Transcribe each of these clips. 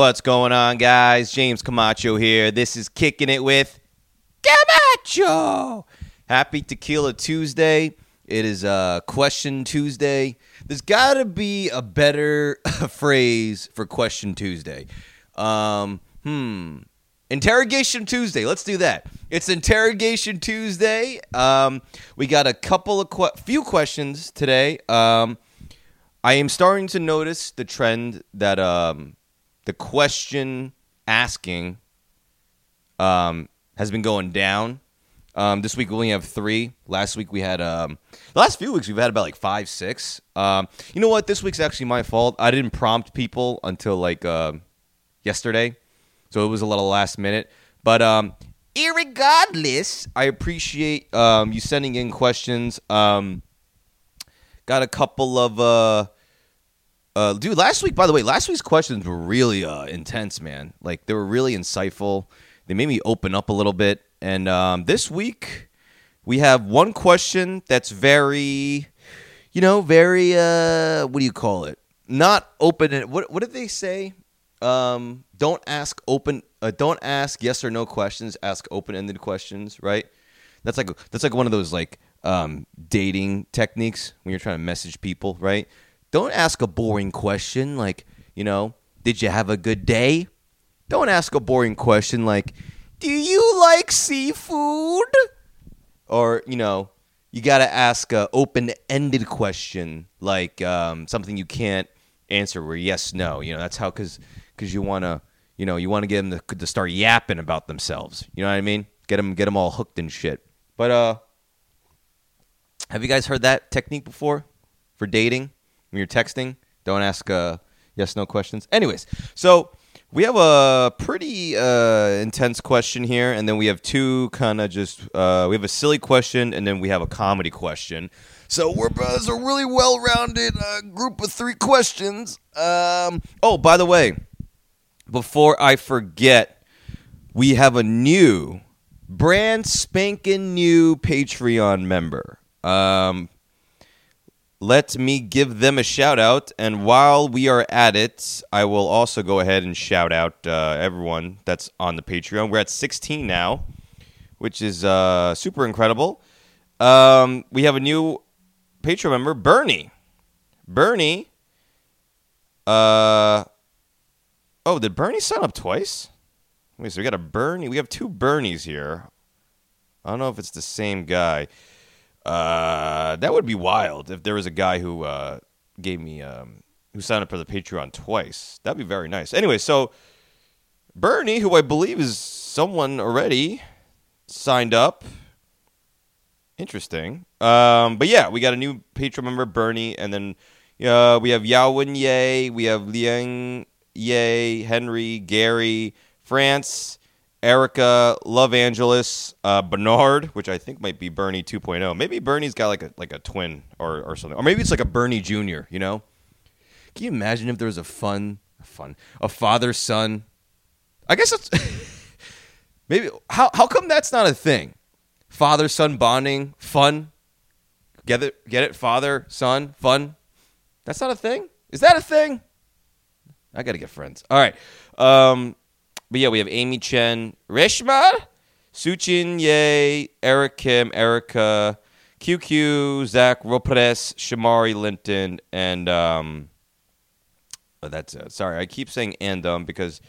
What's going on, guys? James Camacho here. This is Kicking It with Camacho. Happy Tequila Tuesday. It is uh, Question Tuesday. There's got to be a better phrase for Question Tuesday. Um, hmm. Interrogation Tuesday. Let's do that. It's Interrogation Tuesday. Um, we got a couple of que- few questions today. Um, I am starting to notice the trend that um, the question asking um, has been going down. Um, this week we only have three. Last week we had um, the last few weeks we've had about like five, six. Um, you know what? This week's actually my fault. I didn't prompt people until like uh, yesterday, so it was a little last minute. But um, irregardless, I appreciate um, you sending in questions. Um, got a couple of uh, uh, dude, last week, by the way, last week's questions were really uh, intense, man. Like they were really insightful. They made me open up a little bit. And um, this week, we have one question that's very, you know, very uh, what do you call it? Not open. What what did they say? Um, don't ask open. Uh, don't ask yes or no questions. Ask open ended questions. Right. That's like that's like one of those like um, dating techniques when you're trying to message people. Right don't ask a boring question like, you know, did you have a good day? Don't ask a boring question like, do you like seafood? Or, you know, you got to ask a open-ended question like um, something you can't answer where yes, no. You know, that's how cuz cuz you want to, you know, you want to get them to, to start yapping about themselves. You know what I mean? Get them get them all hooked and shit. But uh have you guys heard that technique before for dating? When you're texting. Don't ask uh, yes no questions. Anyways, so we have a pretty uh, intense question here, and then we have two kind of just uh, we have a silly question, and then we have a comedy question. So we're uh, a really well-rounded uh, group of three questions. Um, oh, by the way, before I forget, we have a new, brand spanking new Patreon member. Um, let me give them a shout out. And while we are at it, I will also go ahead and shout out uh, everyone that's on the Patreon. We're at 16 now, which is uh, super incredible. Um, we have a new Patreon member, Bernie. Bernie. Uh, oh, did Bernie sign up twice? Wait, so we got a Bernie. We have two Bernies here. I don't know if it's the same guy. Uh, that would be wild if there was a guy who uh, gave me um, who signed up for the Patreon twice. That'd be very nice. Anyway, so Bernie, who I believe is someone already signed up. Interesting. Um, but yeah, we got a new Patreon member, Bernie, and then uh, we have Yawen Ye, we have Liang Ye, Henry, Gary, France, Erica, Love Angeles, uh, Bernard, which I think might be Bernie 2.0. Maybe Bernie's got like a like a twin or, or something, or maybe it's like a Bernie Junior. You know? Can you imagine if there was a fun, fun, a father son? I guess it's maybe how how come that's not a thing? Father son bonding, fun. Get it? Get it? Father son, fun. That's not a thing. Is that a thing? I gotta get friends. All right. Um, but yeah, we have Amy Chen, Reshma, Suchin Ye, Eric Kim, Erica, QQ, Zach Ropres, Shamari Linton, and um, oh, that's it. Sorry, I keep saying and um because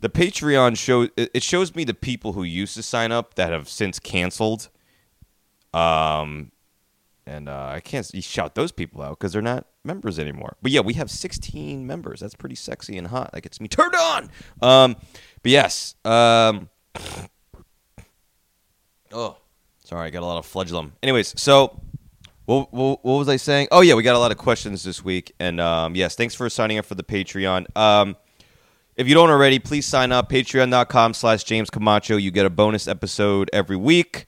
the Patreon show it shows me the people who used to sign up that have since canceled. Um, and uh, I can't shout those people out because they're not members anymore. But yeah, we have 16 members. That's pretty sexy and hot. That gets me turned on. Um, but yes. Um, oh, sorry, I got a lot of flagellum. Anyways, so what, what, what, was I saying? Oh yeah, we got a lot of questions this week, and um, yes, thanks for signing up for the Patreon. Um, if you don't already, please sign up. Patreon.com slash James Camacho. You get a bonus episode every week.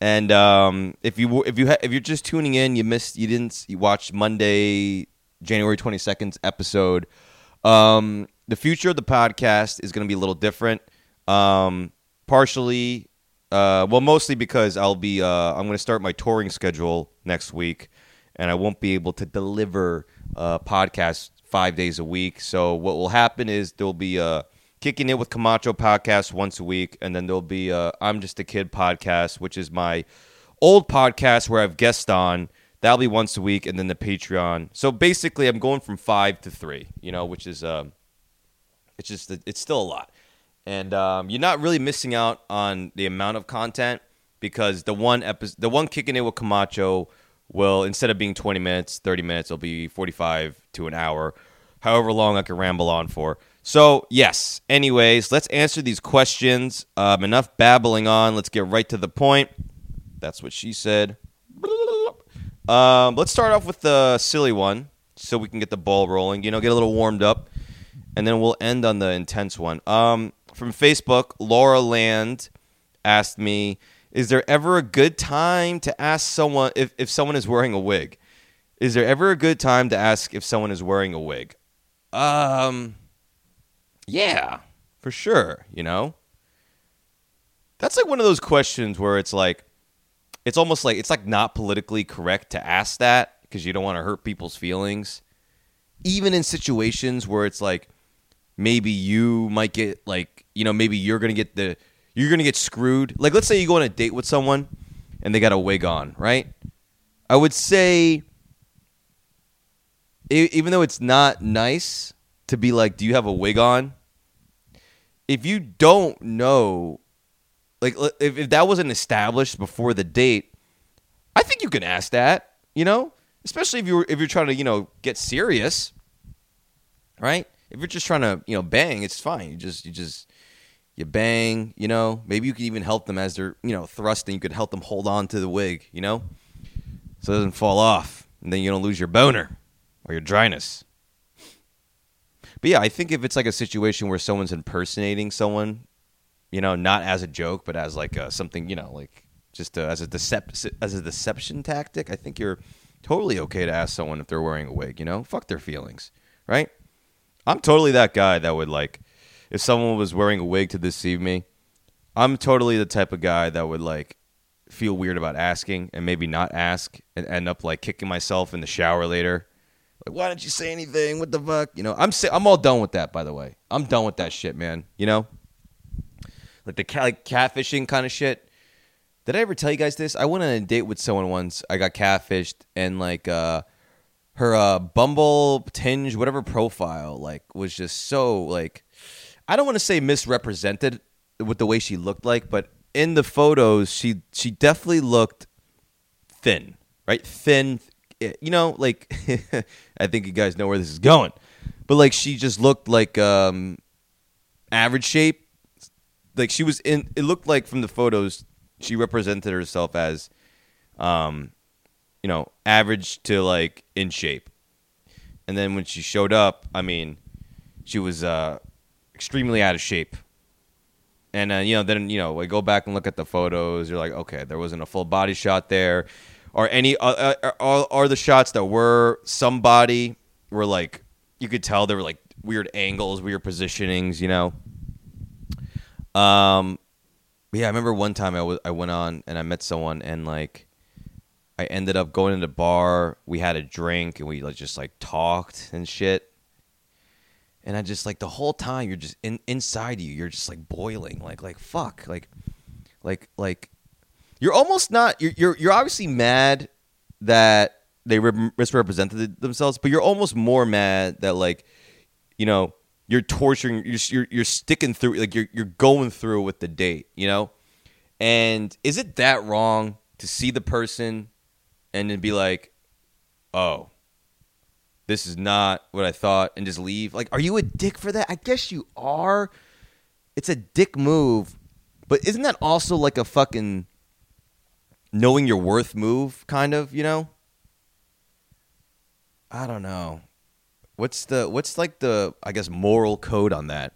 And um, if you if you ha- if you're just tuning in, you missed you didn't you watch Monday, January 22nd's episode. Um, the future of the podcast is going to be a little different. Um, partially, uh, well, mostly because I'll be uh, I'm going to start my touring schedule next week, and I won't be able to deliver uh, podcasts five days a week. So what will happen is there'll be a kicking it with Camacho podcast once a week, and then there'll be a I'm Just a Kid podcast, which is my old podcast where I've guest on. That'll be once a week, and then the Patreon. So basically, I'm going from five to three. You know, which is um, it's just it's still a lot, and um, you're not really missing out on the amount of content because the one episode, the one kicking it with Camacho will instead of being 20 minutes, 30 minutes, it'll be 45 to an hour, however long I can ramble on for. So, yes. Anyways, let's answer these questions. Um, enough babbling on. Let's get right to the point. That's what she said. Um, let's start off with the silly one so we can get the ball rolling, you know, get a little warmed up. And then we'll end on the intense one. Um, from Facebook, Laura Land asked me, is there ever a good time to ask someone if, if someone is wearing a wig? Is there ever a good time to ask if someone is wearing a wig? Um, yeah, for sure. You know, that's like one of those questions where it's like, it's almost like it's like not politically correct to ask that because you don't want to hurt people's feelings. Even in situations where it's like maybe you might get like you know maybe you're gonna get the you're gonna get screwed. Like, let's say you go on a date with someone and they got a wig on, right? I would say, even though it's not nice to be like, "Do you have a wig on?" If you don't know, like, if, if that wasn't established before the date, I think you can ask that. You know, especially if you're if you're trying to you know get serious, right? If you're just trying to you know bang, it's fine. You just you just you bang, you know. Maybe you could even help them as they're, you know, thrusting. You could help them hold on to the wig, you know, so it doesn't fall off, and then you don't lose your boner or your dryness. But yeah, I think if it's like a situation where someone's impersonating someone, you know, not as a joke, but as like a, something, you know, like just a, as a decep- as a deception tactic, I think you're totally okay to ask someone if they're wearing a wig. You know, fuck their feelings, right? I'm totally that guy that would like if someone was wearing a wig to deceive me, I'm totally the type of guy that would like feel weird about asking and maybe not ask and end up like kicking myself in the shower later. Like, why didn't you say anything? What the fuck? You know, I'm I'm all done with that. By the way, I'm done with that shit, man. You know, like the cat, like catfishing kind of shit. Did I ever tell you guys this? I went on a date with someone once. I got catfished, and like uh, her uh, Bumble Tinder, whatever profile, like was just so like I don't want to say misrepresented with the way she looked like, but in the photos, she she definitely looked thin, right? Thin, you know, like I think you guys know where this is going, but like she just looked like um, average shape. Like she was in. It looked like from the photos she represented herself as, um, you know, average to like in shape. And then when she showed up, I mean, she was uh, extremely out of shape. And uh, you know, then you know, I go back and look at the photos. You're like, okay, there wasn't a full body shot there, or any uh, uh, are, are the shots that were somebody were like you could tell there were like weird angles, weird positionings, you know. Um, yeah, I remember one time I was I went on and I met someone and like I ended up going to the bar. We had a drink and we like just like talked and shit and I just like the whole time you're just in inside you you're just like boiling like like fuck like like like you're almost not you're you're, you're obviously mad that they misrepresented themselves but you're almost more mad that like you know you're torturing you're you're, you're sticking through like you're you're going through with the date you know and is it that wrong to see the person and then be like oh this is not what I thought and just leave. Like, are you a dick for that? I guess you are. It's a dick move, but isn't that also like a fucking knowing your worth move, kind of, you know? I don't know. What's the what's like the I guess moral code on that?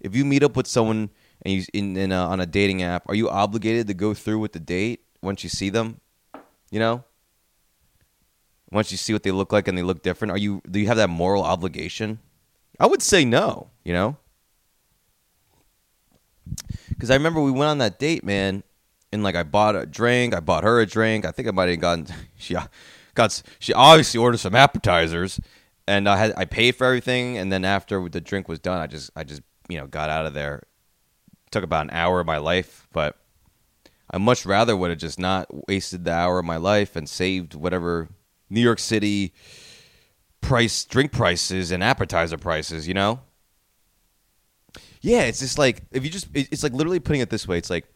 If you meet up with someone and you in, in a, on a dating app, are you obligated to go through with the date once you see them? You know? once you see what they look like and they look different, are you do you have that moral obligation? I would say no, you know? Cuz I remember we went on that date, man, and like I bought a drink, I bought her a drink. I think I might have gotten she uh, got she obviously ordered some appetizers and I had I paid for everything, and then after the drink was done, I just I just you know got out of there. took about an hour of my life, but I much rather would have just not wasted the hour of my life and saved whatever New York City price drink prices and appetizer prices. You know. Yeah, it's just like if you just it's like literally putting it this way. It's like,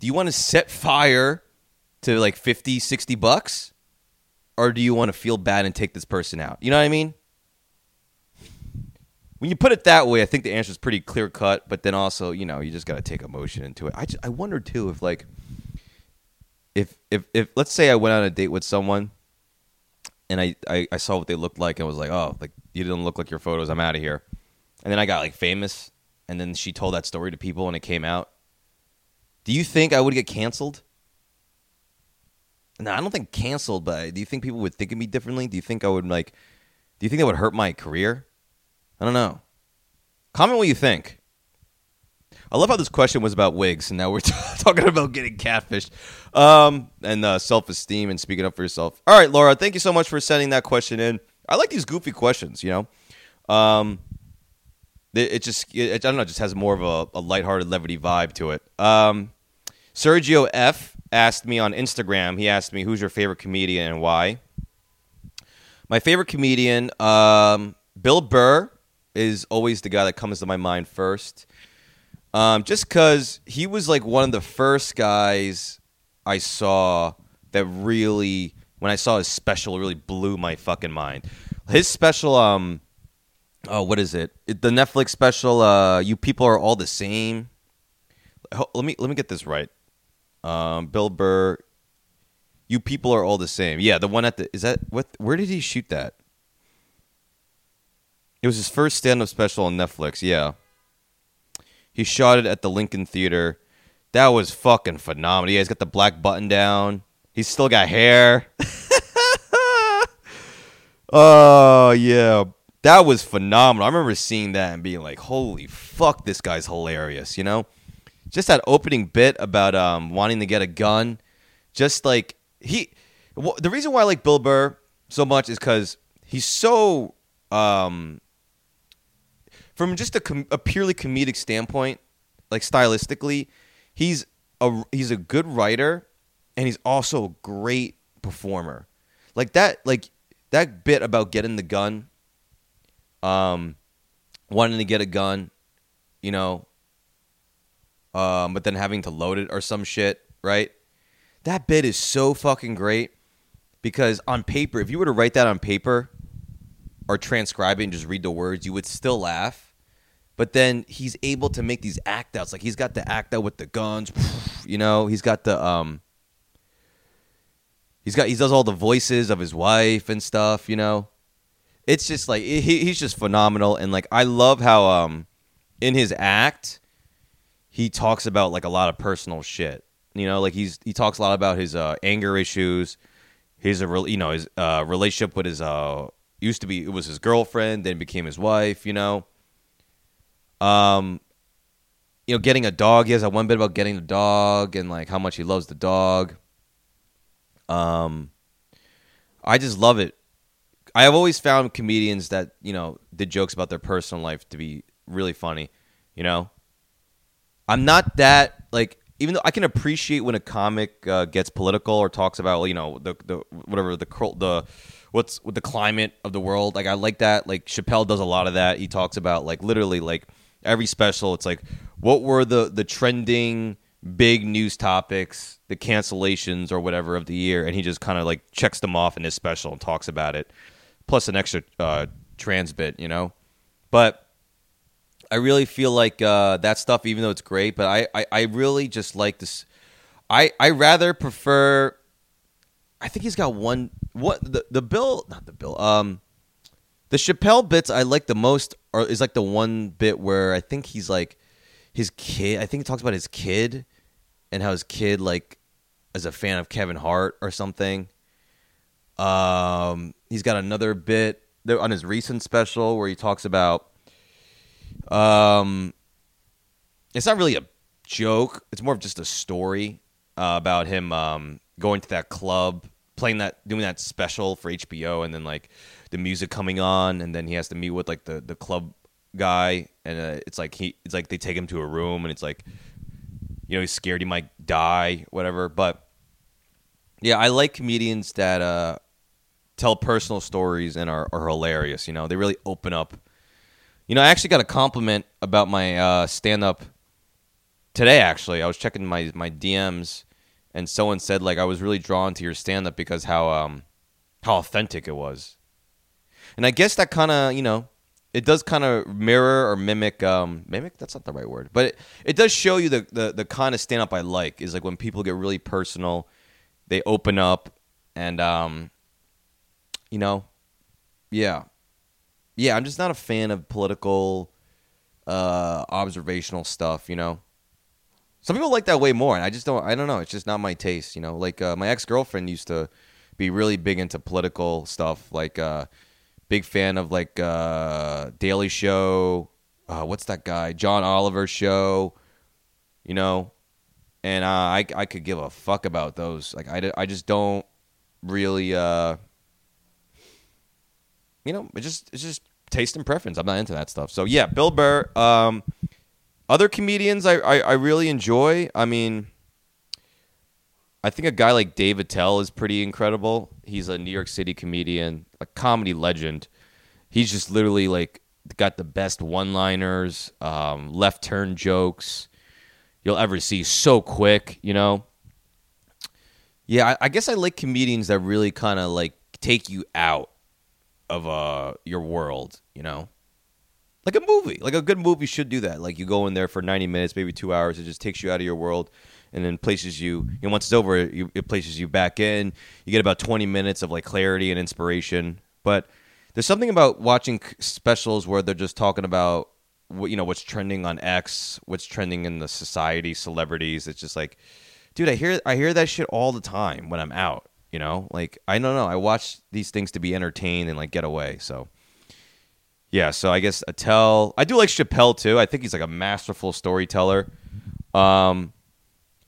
do you want to set fire to like 50, 60 bucks? Or do you want to feel bad and take this person out? You know what I mean? When you put it that way, I think the answer is pretty clear cut. But then also, you know, you just got to take emotion into it. I just, I wonder too if like if if if let's say I went on a date with someone and I, I, I saw what they looked like and was like, oh, like you didn't look like your photos. I'm out of here. And then I got like famous, and then she told that story to people and it came out. Do you think I would get canceled? No, I don't think canceled, but do you think people would think of me differently? Do you think I would like? Do you think that would hurt my career? I don't know. Comment what you think. I love how this question was about wigs, and now we're t- talking about getting catfished um, and uh, self-esteem and speaking up for yourself. All right, Laura, thank you so much for sending that question in. I like these goofy questions. You know, um, it, just it, I don't know, it just has more of a, a lighthearted levity vibe to it. Um, Sergio F asked me on Instagram. He asked me, "Who's your favorite comedian and why?" My favorite comedian, um, Bill Burr, is always the guy that comes to my mind first. Um, just because he was like one of the first guys I saw that really, when I saw his special, really blew my fucking mind. His special, um, oh, what is it? it the Netflix special, uh, "You People Are All the Same." Let me let me get this right. Um, Bill Burr. You people are all the same. Yeah, the one at the is that what? Where did he shoot that? It was his first stand-up special on Netflix. Yeah, he shot it at the Lincoln Theater. That was fucking phenomenal. Yeah, he's got the black button down. He's still got hair. oh yeah, that was phenomenal. I remember seeing that and being like, "Holy fuck, this guy's hilarious!" You know just that opening bit about um, wanting to get a gun, just like he. The reason why I like Bill Burr so much is because he's so, um, from just a, com- a purely comedic standpoint, like stylistically, he's a he's a good writer, and he's also a great performer. Like that, like that bit about getting the gun, um, wanting to get a gun, you know, um, but then having to load it or some shit, right? That bit is so fucking great because on paper, if you were to write that on paper or transcribe it and just read the words, you would still laugh. But then he's able to make these act outs. Like he's got the act out with the guns, you know. He's got the um. He's got he does all the voices of his wife and stuff, you know. It's just like he, he's just phenomenal, and like I love how um in his act he talks about like a lot of personal shit. You know, like he's he talks a lot about his uh, anger issues, his uh, you know his uh, relationship with his uh used to be it was his girlfriend, then became his wife. You know, um, you know, getting a dog. He has that one bit about getting a dog and like how much he loves the dog. Um, I just love it. I have always found comedians that you know did jokes about their personal life to be really funny. You know, I'm not that like even though I can appreciate when a comic uh, gets political or talks about you know the the whatever the the what's with the climate of the world. Like I like that. Like Chappelle does a lot of that. He talks about like literally like every special. It's like what were the the trending big news topics, the cancellations or whatever of the year, and he just kind of like checks them off in his special and talks about it, plus an extra uh, trans bit, you know. But I really feel like uh, that stuff, even though it's great, but I, I, I really just like this. I, I rather prefer. I think he's got one. What the the bill? Not the bill. Um, the Chappelle bits I like the most are is like the one bit where I think he's like his kid. I think he talks about his kid and how his kid like is a fan of Kevin Hart or something. Um, he's got another bit on his recent special where he talks about um, it's not really a joke. It's more of just a story uh, about him um, going to that club, playing that, doing that special for HBO, and then like the music coming on, and then he has to meet with like the the club guy, and uh, it's like he it's like they take him to a room, and it's like you know he's scared he might die, whatever. But yeah, I like comedians that uh, tell personal stories and are, are hilarious. You know, they really open up. You know, I actually got a compliment about my uh, stand up today. Actually, I was checking my my DMs, and someone said like I was really drawn to your stand up because how um how authentic it was. And I guess that kind of you know it does kind of mirror or mimic um mimic that's not the right word but it, it does show you the, the the kind of stand up i like is like when people get really personal they open up and um you know? Yeah. Yeah i'm just not a fan of political uh observational stuff you know? Some people like that way more and i just don't i don't know it's just not my taste you know? Like uh, my ex-girlfriend used to be really big into political stuff like uh big fan of like uh daily show uh what's that guy john oliver show you know? And uh, I I could give a fuck about those. Like I, I just don't really uh you know, it just it's just taste and preference. I'm not into that stuff. So yeah, Bill Burr. Um, other comedians I, I, I really enjoy. I mean, I think a guy like Dave Attell is pretty incredible. He's a New York City comedian, a comedy legend. He's just literally like got the best one-liners, um, left turn jokes you'll ever see. So quick, you know. Yeah, I, I guess I like comedians that really kind of like take you out of uh your world, you know. Like a movie, like a good movie should do that. Like you go in there for ninety minutes, maybe two hours. It just takes you out of your world, and then places you. And once it's over, you, it places you back in. You get about twenty minutes of like clarity and inspiration. But there's something about watching specials where they're just talking about you know what's trending on X, what's trending in the society, celebrities. It's just like, dude, I hear I hear that shit all the time when I'm out. You know, like I don't know. I watch these things to be entertained and like get away. So yeah, so I guess Attell. I do like Chappelle too. I think he's like a masterful storyteller. Um,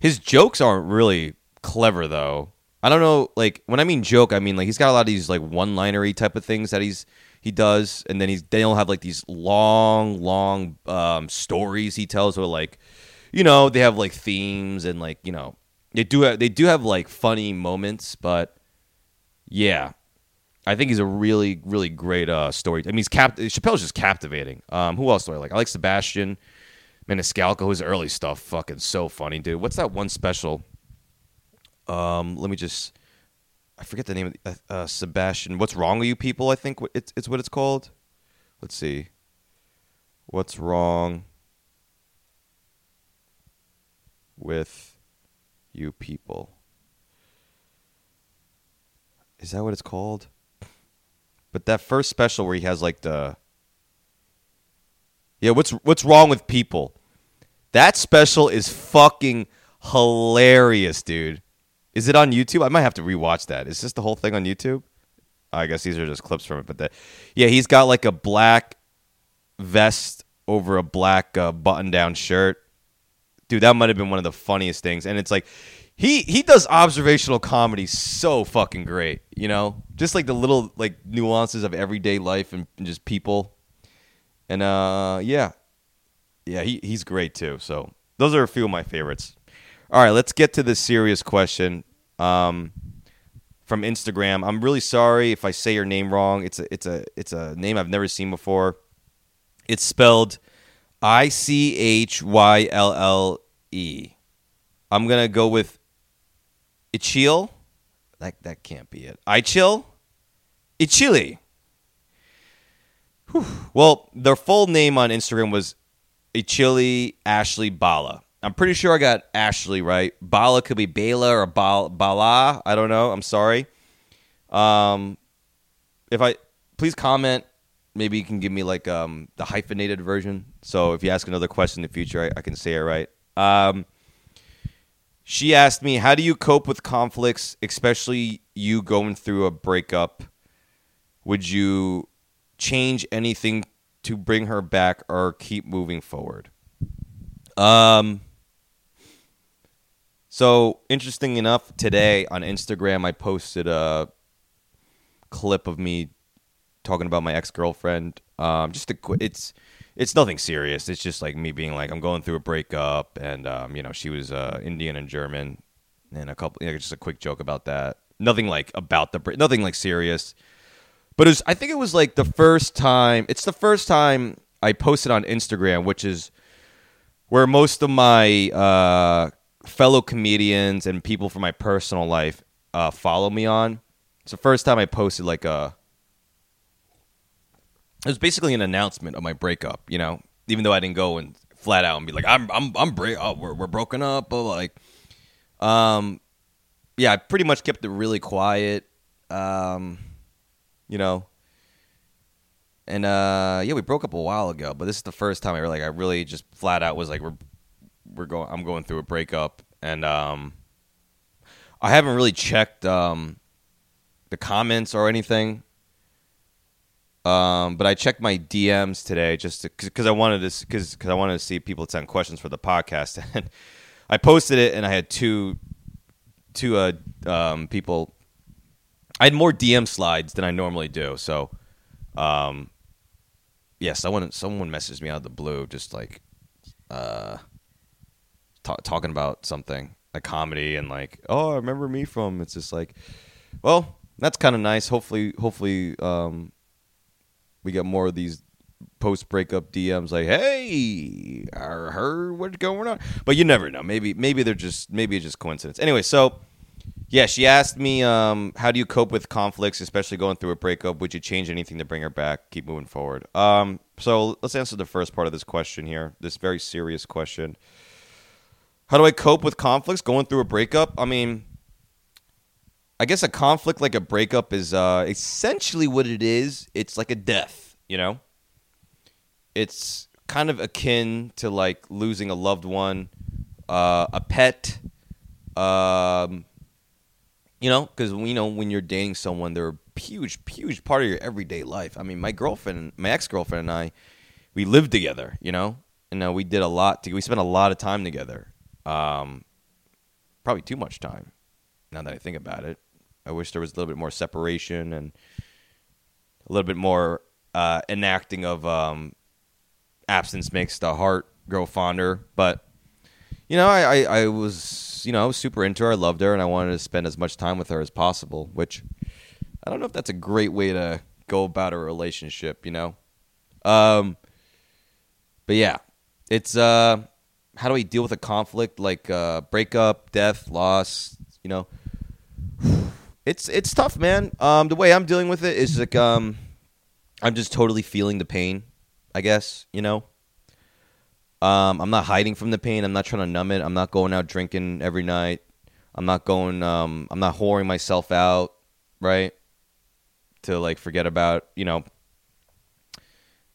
his jokes aren't really clever though. I don't know. Like when I mean joke, I mean like he's got a lot of these like one-linery type of things that he's he does, and then he's they'll have like these long, long um, stories he tells, where like, you know, they have like themes and like you know they do have, they do have like funny moments, but yeah, I think he's a really really great uh, story. I mean, he's cap Chappelle's just captivating. Um, who else do I like? I like Sebastian Maniscalco. His early stuff, fucking so funny, dude. What's that one special? Um, let me just I forget the name of uh, uh, Sebastian. What's wrong with you people? I think it's it's what it's called. Let's see. What's wrong with you people? Is that what it's called? But that first special where he has like the Yeah, what's what's wrong with people? That special is fucking hilarious, dude. Is it on YouTube? I might have to rewatch that. Is this the whole thing on YouTube? I guess these are just clips from it, but the, yeah, he's got like a black vest over a black uh, button-down shirt. Dude, that might have been one of the funniest things. And it's like he he does observational comedy so fucking great, you know? Just like the little like nuances of everyday life and, and just people. And uh yeah. Yeah, he he's great too. So, those are a few of my favorites. All right, let's get to the serious question um, from Instagram. I'm really sorry if I say your name wrong. It's a it's a it's a name I've never seen before. It's spelled I C H Y L L E. I'm gonna go with Ichil. That that can't be it. Ichil. Ichili. Whew. Well, their full name on Instagram was Ichili Ashley Bala. I'm pretty sure I got Ashley right. Bala could be Bala or Bala. Bala. I don't know. I'm sorry. Um, if I please comment, maybe you can give me like um the hyphenated version. So if you ask another question in the future, I, I can say it right. Um, she asked me, "How do you cope with conflicts, especially you going through a breakup? Would you change anything to bring her back or keep moving forward?" Um so interesting enough, today on Instagram I posted a clip of me talking about my ex girlfriend. Um, just a qu- it's it's nothing serious. It's just like me being like I'm going through a breakup, and um, you know she was uh, Indian and German, and a couple you know, just a quick joke about that. Nothing like about the break, nothing like serious. But it was, I think it was like the first time. It's the first time I posted on Instagram, which is where most of my uh, fellow comedians and people from my personal life uh, follow me on. It's the first time I posted like a. It was basically an announcement of my breakup, you know. Even though I didn't go and flat out and be like, "I'm I'm I'm break, oh, we're we're broken up," but like, um, yeah, I pretty much kept it really quiet. Um, you know. And uh, yeah, we broke up a while ago, but this is the first time I really, like, I really just flat out was like, we're we're going, I'm going through a breakup, and um, I haven't really checked um the comments or anything. Um, but I checked my DMs today just because I wanted to because I wanted to see people send questions for the podcast, and I posted it, and I had two two uh um people I had more DM slides than I normally do. So, um, yeah, someone someone messaged me out of the blue, just like, uh, t- talking about something, a comedy, and like, oh, I remember me from? It's just like, well, that's kind of nice. Hopefully, hopefully, um, we get more of these post breakup DMs like, "Hey, I heard what's going on," but you never know. Maybe, maybe they're just maybe it's just coincidence. Anyway, so yeah, she asked me, um, how do you cope with conflicts, especially going through a breakup? Would you change anything to bring her back? Keep moving forward. Um, so let's answer the first part of this question here, this very serious question. How do I cope with conflicts going through a breakup? I mean, I guess a conflict like a breakup is uh, essentially what it is. It's like a death, you know? It's kind of akin to like losing a loved one, uh, a pet, um, you know, because you know when you're dating someone, they're a huge, huge part of your everyday life. I mean, my girlfriend, my ex girlfriend, and I, we lived together. You know, and uh, we did a lot. To, we spent a lot of time together. Um, probably too much time. Now that I think about it, I wish there was a little bit more separation and a little bit more uh, enacting of um, absence makes the heart grow fonder. But you know, I, I, I was you know, I was super into her. I loved her, and I wanted to spend as much time with her as possible. Which I don't know if that's a great way to go about a relationship. You know, um, but yeah, it's uh, how do we deal with a conflict like uh, breakup, death, loss? You know, it's it's tough, man. Um, the way I'm dealing with it is like um, I'm just totally feeling the pain. I guess you know. Um, I'm not hiding from the pain. I'm not trying to numb it. I'm not going out drinking every night. I'm not going. Um, I'm not whoring myself out, right? To like forget about you know.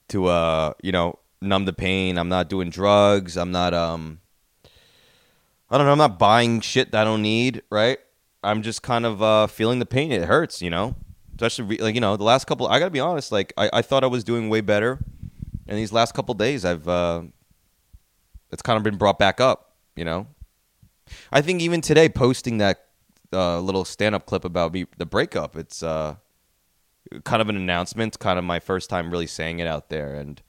To uh, you know, numb the pain. I'm not doing drugs. I'm not um. I don't know. I'm not buying shit that I don't need, right? I'm just kind of uh, feeling the pain. It hurts, you know. Especially like you know the last couple. I gotta be honest. Like I, I thought I was doing way better, and these last couple days I've uh, it's kind of been brought back up, you know. I think even today, posting that uh, little stand-up clip about me, the breakup, it's uh, kind of an announcement. Kind of my first time really saying it out there, and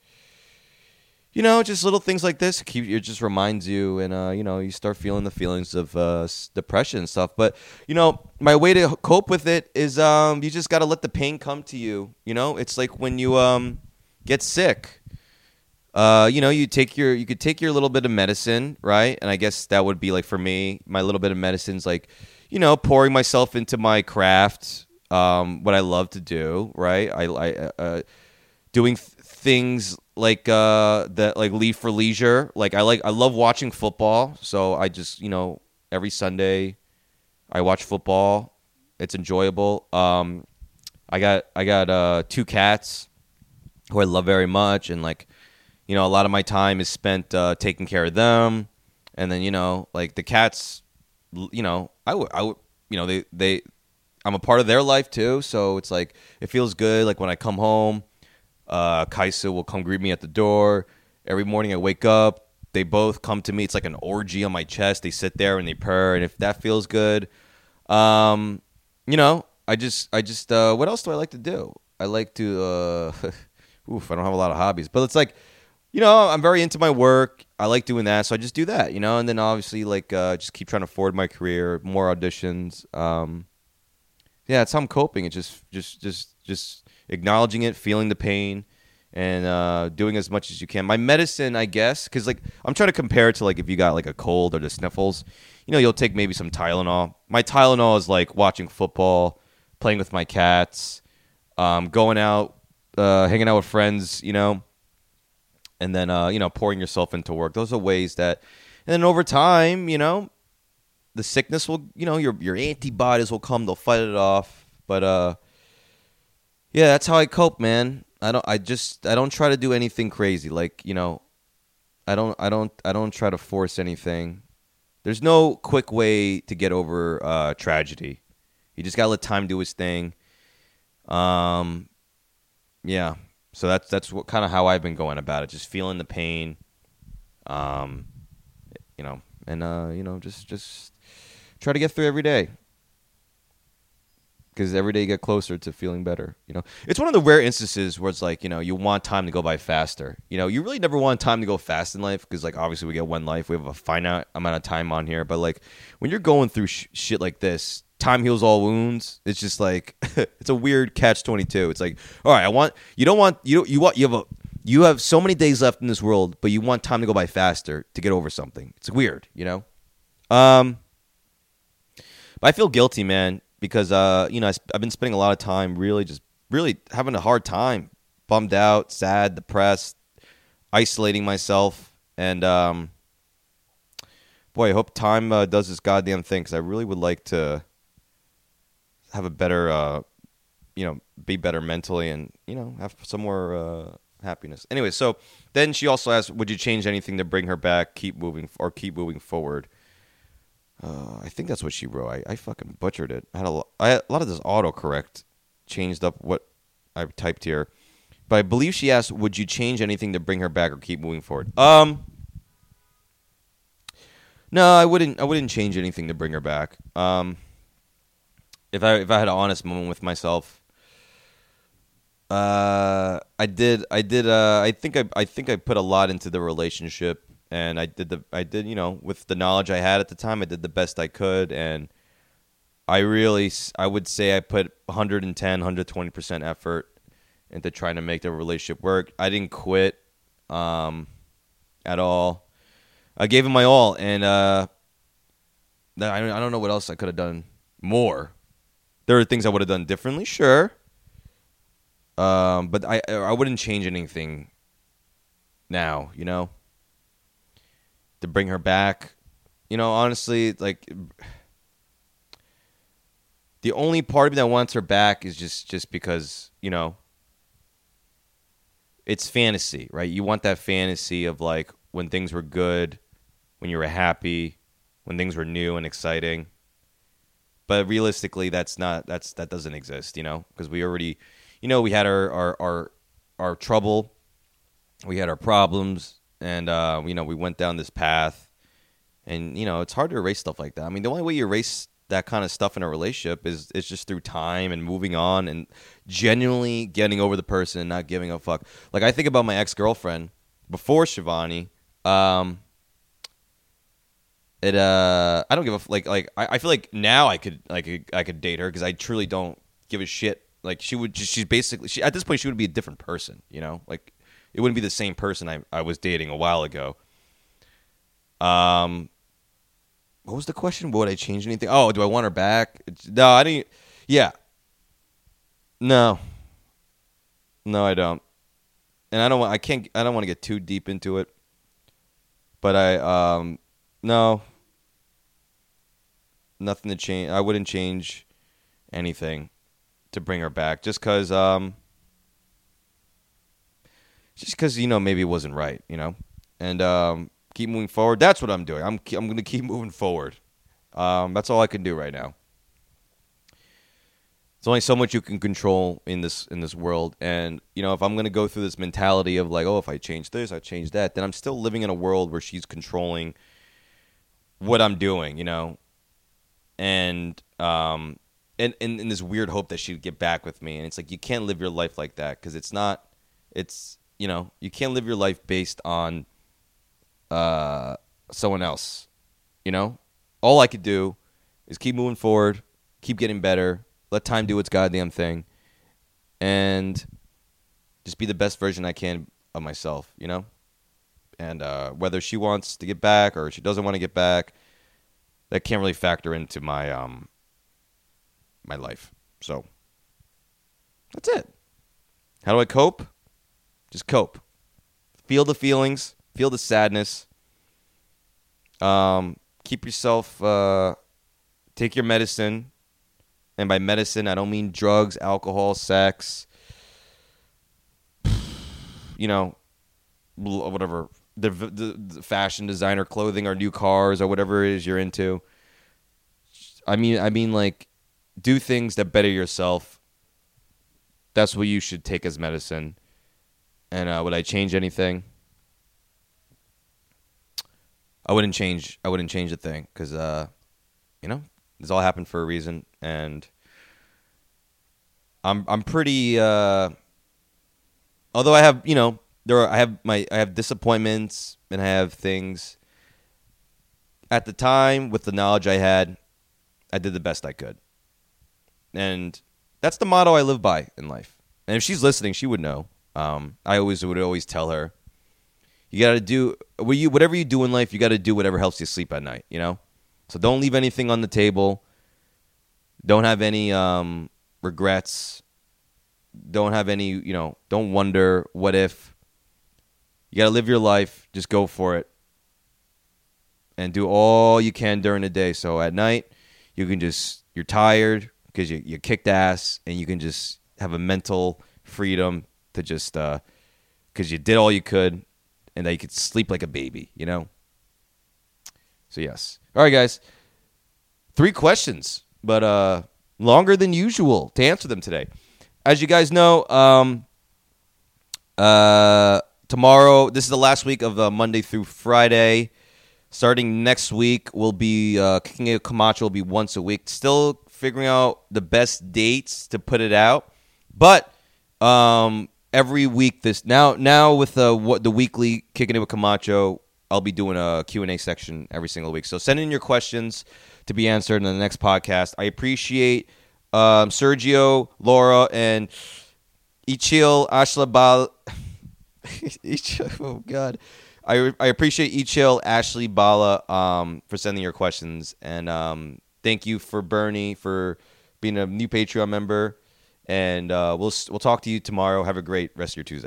you know, just little things like this keep it just reminds you, and uh, you know, you start feeling the feelings of uh, depression and stuff. But you know, my way to cope with it is um, you just got to let the pain come to you. You know, it's like when you um, get sick uh, you know, you take your you could take your little bit of medicine, right? And I guess that would be like for me, my little bit of medicine's like, you know, pouring myself into my craft, um, what I love to do, right? I, I uh, uh doing th- things like uh that like leave for leisure. Like I like I love watching football, so I just you know every Sunday I watch football. It's enjoyable. Um, I got I got uh two cats who I love very much, and like you know, a lot of my time is spent uh, taking care of them, and then you know, like the cats, you know, I would, I would, you know, they, they, I'm a part of their life too, so it's like it feels good. Like when I come home, uh, Kaisa will come greet me at the door every morning. I wake up, they both come to me. It's like an orgy on my chest. They sit there and they purr, and if that feels good, um, you know, I just, I just, uh, what else do I like to do? I like to. Uh, oof, I don't have a lot of hobbies, but it's like, you know, I'm very into my work. I like doing that, so I just do that, you know. And then obviously, like, uh, just keep trying to forward my career, more auditions. Um, yeah, it's how I'm coping. It's just, just, just, just acknowledging it, feeling the pain, and uh, doing as much as you can. My medicine, I guess, because like I'm trying to compare it to like if you got like a cold or the sniffles, you know, you'll take maybe some Tylenol. My Tylenol is like watching football, playing with my cats, um, going out, uh, hanging out with friends, you know, and then uh, you know pouring yourself into work. Those are ways that, and then over time, you know, the sickness will, you know, your your antibodies will come. They'll fight it off. But uh, yeah, that's how I cope, man. I don't. I just. I don't try to do anything crazy. Like you know, I don't. I don't. I don't try to force anything. There's no quick way to get over uh, tragedy. You just gotta let time do its thing. Um, yeah. So that's that's what kind of how I've been going about it. Just feeling the pain. Um, you know, and uh, you know, just just try to get through every day because every day you get closer to feeling better. You know, it's one of the rare instances where it's like you know you want time to go by faster. You know, you really never want time to go fast in life because like obviously we get one life, we have a finite amount of time on here. But like when you're going through sh- shit like this, time heals all wounds. It's just like it's a weird catch twenty two. It's like all right, I want you don't want you don't you want you have a you have so many days left in this world, but you want time to go by faster to get over something. It's weird, you know. Um, but I feel guilty, man because uh, you know I, have been spending a lot of time really just really having a hard time, bummed out, sad, depressed, isolating myself, and um, boy, I hope time uh, does this goddamn thing because I really would like to have a better, uh, you know, be better mentally and you know have some more uh, happiness. Anyway, so then she also asked, "Would you change anything to bring her back, keep moving, or keep moving forward?" Uh, I think that's what she wrote. I, I fucking butchered it. I had a, lot, I had a lot of this autocorrect changed up what I typed here. But I believe she asked, "Would you change anything to bring her back or keep moving forward?" Um, no, I wouldn't. I wouldn't change anything to bring her back. Um, if I if I had an honest moment with myself, uh, I did. I did. Uh, I think I I think I put a lot into the relationship and I did the I did you know with the knowledge I had at the time I did the best I could and I really I would say I put 110 120 percent effort into trying to make the relationship work. I didn't quit um, at all. I gave him my all, and uh, I I don't know what else I could have done more. There are things I would have done differently, sure. Um, but I I wouldn't change anything now, you know to bring her back. You know, honestly, like the only part of me that wants her back is just just because you know it's fantasy, right? You want that fantasy of like when things were good, when you were happy, when things were new and exciting. But realistically, that's not that's that doesn't exist, you know, because we already, you know, we had our our our our trouble, we had our problems, and uh, you know we went down this path, and you know it's hard to erase stuff like that. I mean, the only way you erase that kind of stuff in a relationship is is just through time and moving on and genuinely getting over the person and not giving a fuck. Like I think about my ex girlfriend before Shivani. Um, it uh, I don't give a like like I, I feel like now I could like I could date her because I truly don't give a shit. Like she would, she's basically she at this point she would be a different person, you know. Like it wouldn't be the same person I, I was dating a while ago. Um, what was the question? Would I change anything? Oh, do I want her back? No, I didn't. Yeah. No. No, I don't. And I don't want. I can't. I don't want to get too deep into it. But I. Um. No. Nothing to change. I wouldn't change anything to bring her back, just because. Um just because you know maybe it wasn't right, you know, and um, keep moving forward. That's what I'm doing. I'm I'm going to keep moving forward. Um, that's all I can do right now. It's only so much you can control in this in this world, and you know if I'm going to go through this mentality of like, oh, if I change this, I change that, then I'm still living in a world where she's controlling what I'm doing, you know, and um, in, in this weird hope that she'd get back with me. And it's like you can't live your life like that because it's not. It's you know you can't live your life based on uh someone else. You know, all I could do is keep moving forward, keep getting better, let time do its goddamn thing, and just be the best version I can of myself. You know, and uh, whether she wants to get back or she doesn't want to get back, that can't really factor into my um my life. So that's it. How do I cope? Just cope. Feel the feelings, feel the sadness. Um, keep yourself uh, take your medicine. And by medicine, I don't mean drugs, alcohol, sex, you know, whatever the, the, the, fashion designer clothing or new cars or whatever it is you're into. I mean, I mean, like, do things that better yourself. That's what you should take as medicine. And uh, would I change anything? I wouldn't change. I wouldn't change a thing because, uh, you know, this all happened for a reason, and I'm I'm pretty. Uh, although I have, you know, there are, I have my I have disappointments and I have things. At the time, with the knowledge I had, I did the best I could, and that's the motto I live by in life. And if she's listening, she would know. Um, I always would always tell her, you got to do you whatever you do in life. You got to do whatever helps you sleep at night. You know, so don't leave anything on the table. Don't have any um, regrets. Don't have any, you know, don't wonder what if. You got to live your life. Just go for it. And do all you can during the day. So at night, you can just, you're tired because you, you kicked ass and you can just have a mental freedom to just, because uh, you did all you could and that you could sleep like a baby, you know? So, yes. All right, guys. Three questions, but uh, longer than usual to answer them today. As you guys know, um, uh, tomorrow. This is the last week of uh, Monday through Friday. Starting next week, we'll be uh, kicking it. Camacho will be once a week. Still figuring out the best dates to put it out, but um, every week this now now with the what the weekly kicking it with Camacho, I'll be doing a Q and A section every single week. So send in your questions to be answered in the next podcast. I appreciate um, Sergio, Laura, and Ichil Ashlabal. Ichil, oh God, I I appreciate Ichil, Ashley, Bala um, for sending your questions, and um, thank you for Bernie for being a new Patreon member. And uh, we'll we'll talk to you tomorrow. Have a great rest of your Tuesday.